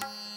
Bye.